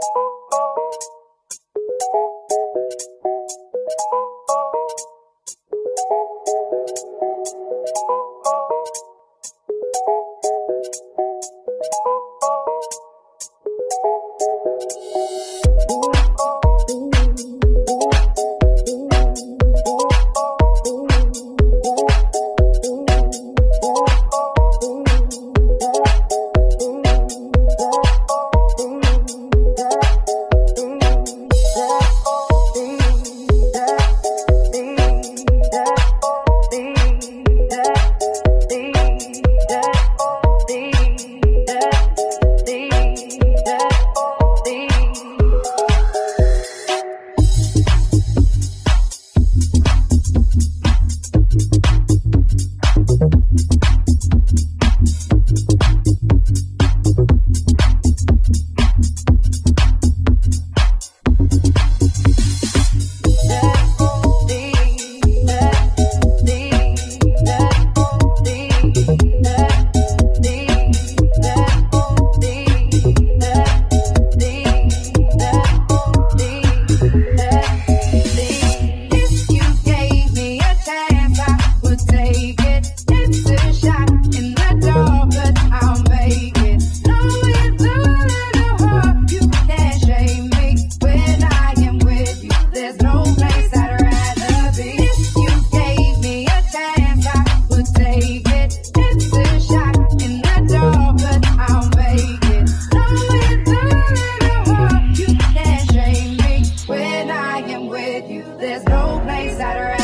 Thank no place that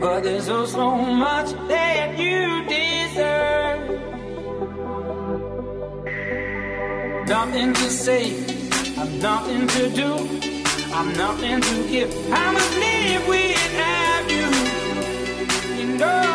But there's so, so much that you deserve. Nothing to say, I've nothing to do, I've nothing to give. I must live without you. You know.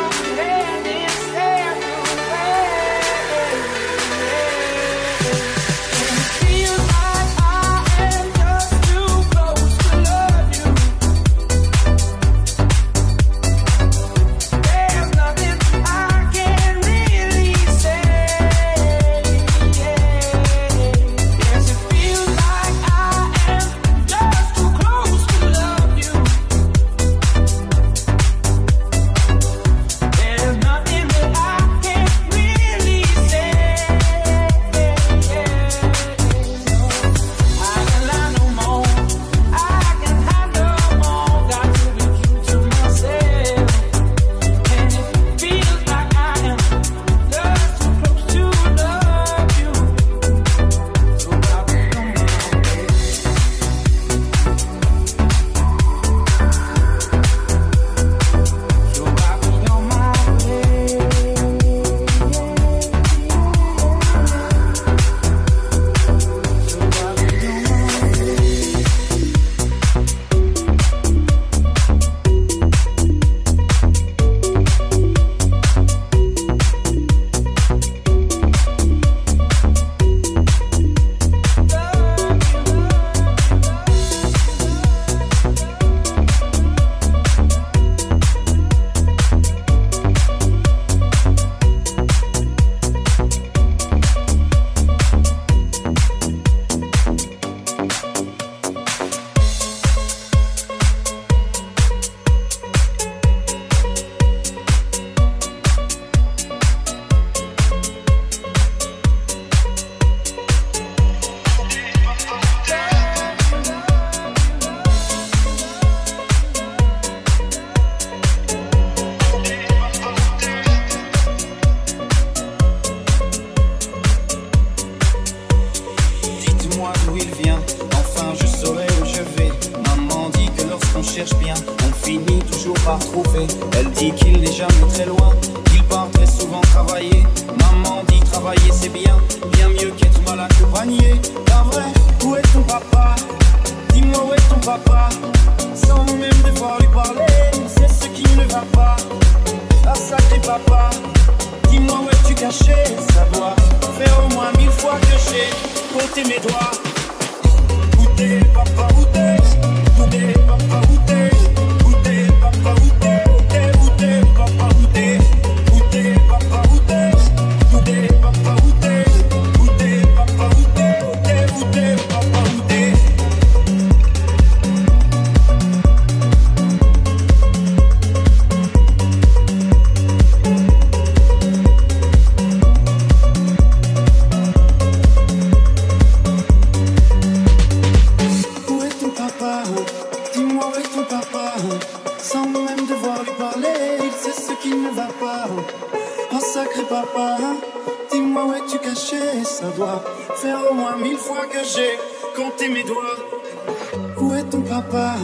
Où est ton papa?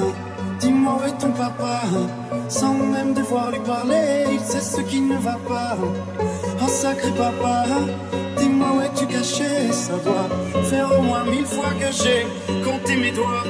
Dis-moi où est ton papa? Sans même devoir lui parler, il sait ce qui ne va pas. Oh sacré papa, dis-moi où es-tu caché? Ça doit faire au moins mille fois que j'ai compté mes doigts.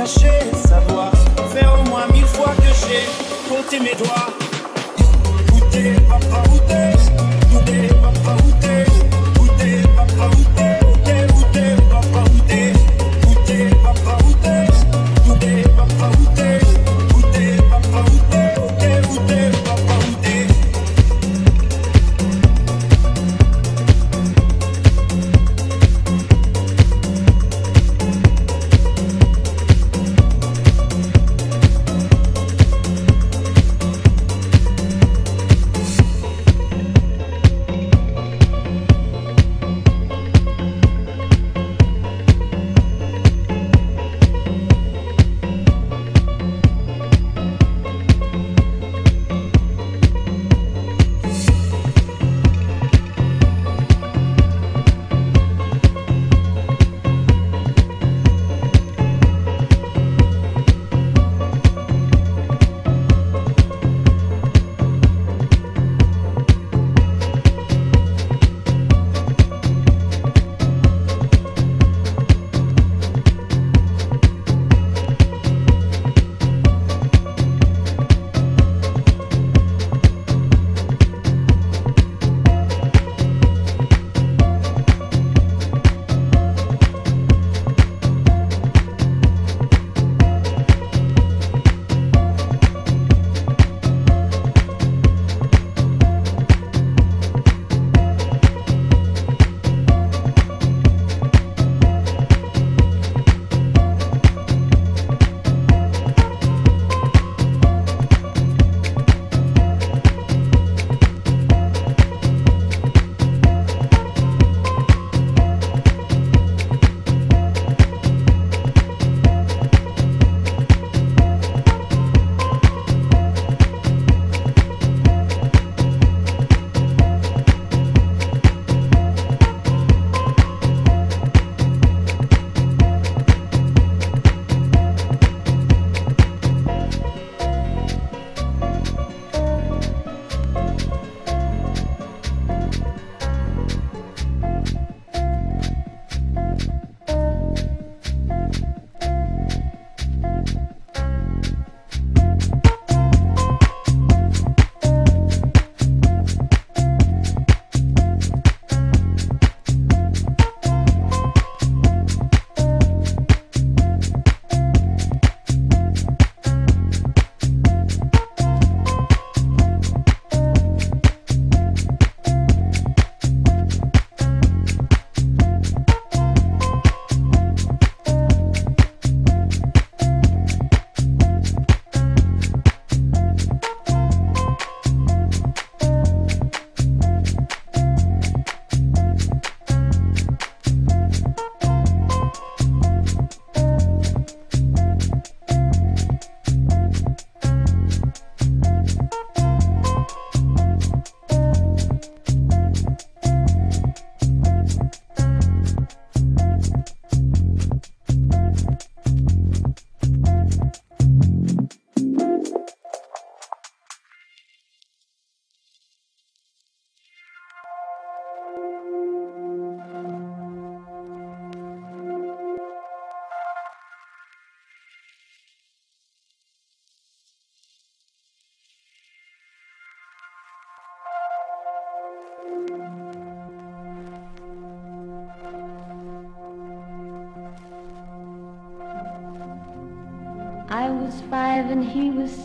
cacher, savoir faire au moins mille fois que j'ai compté mes doigts.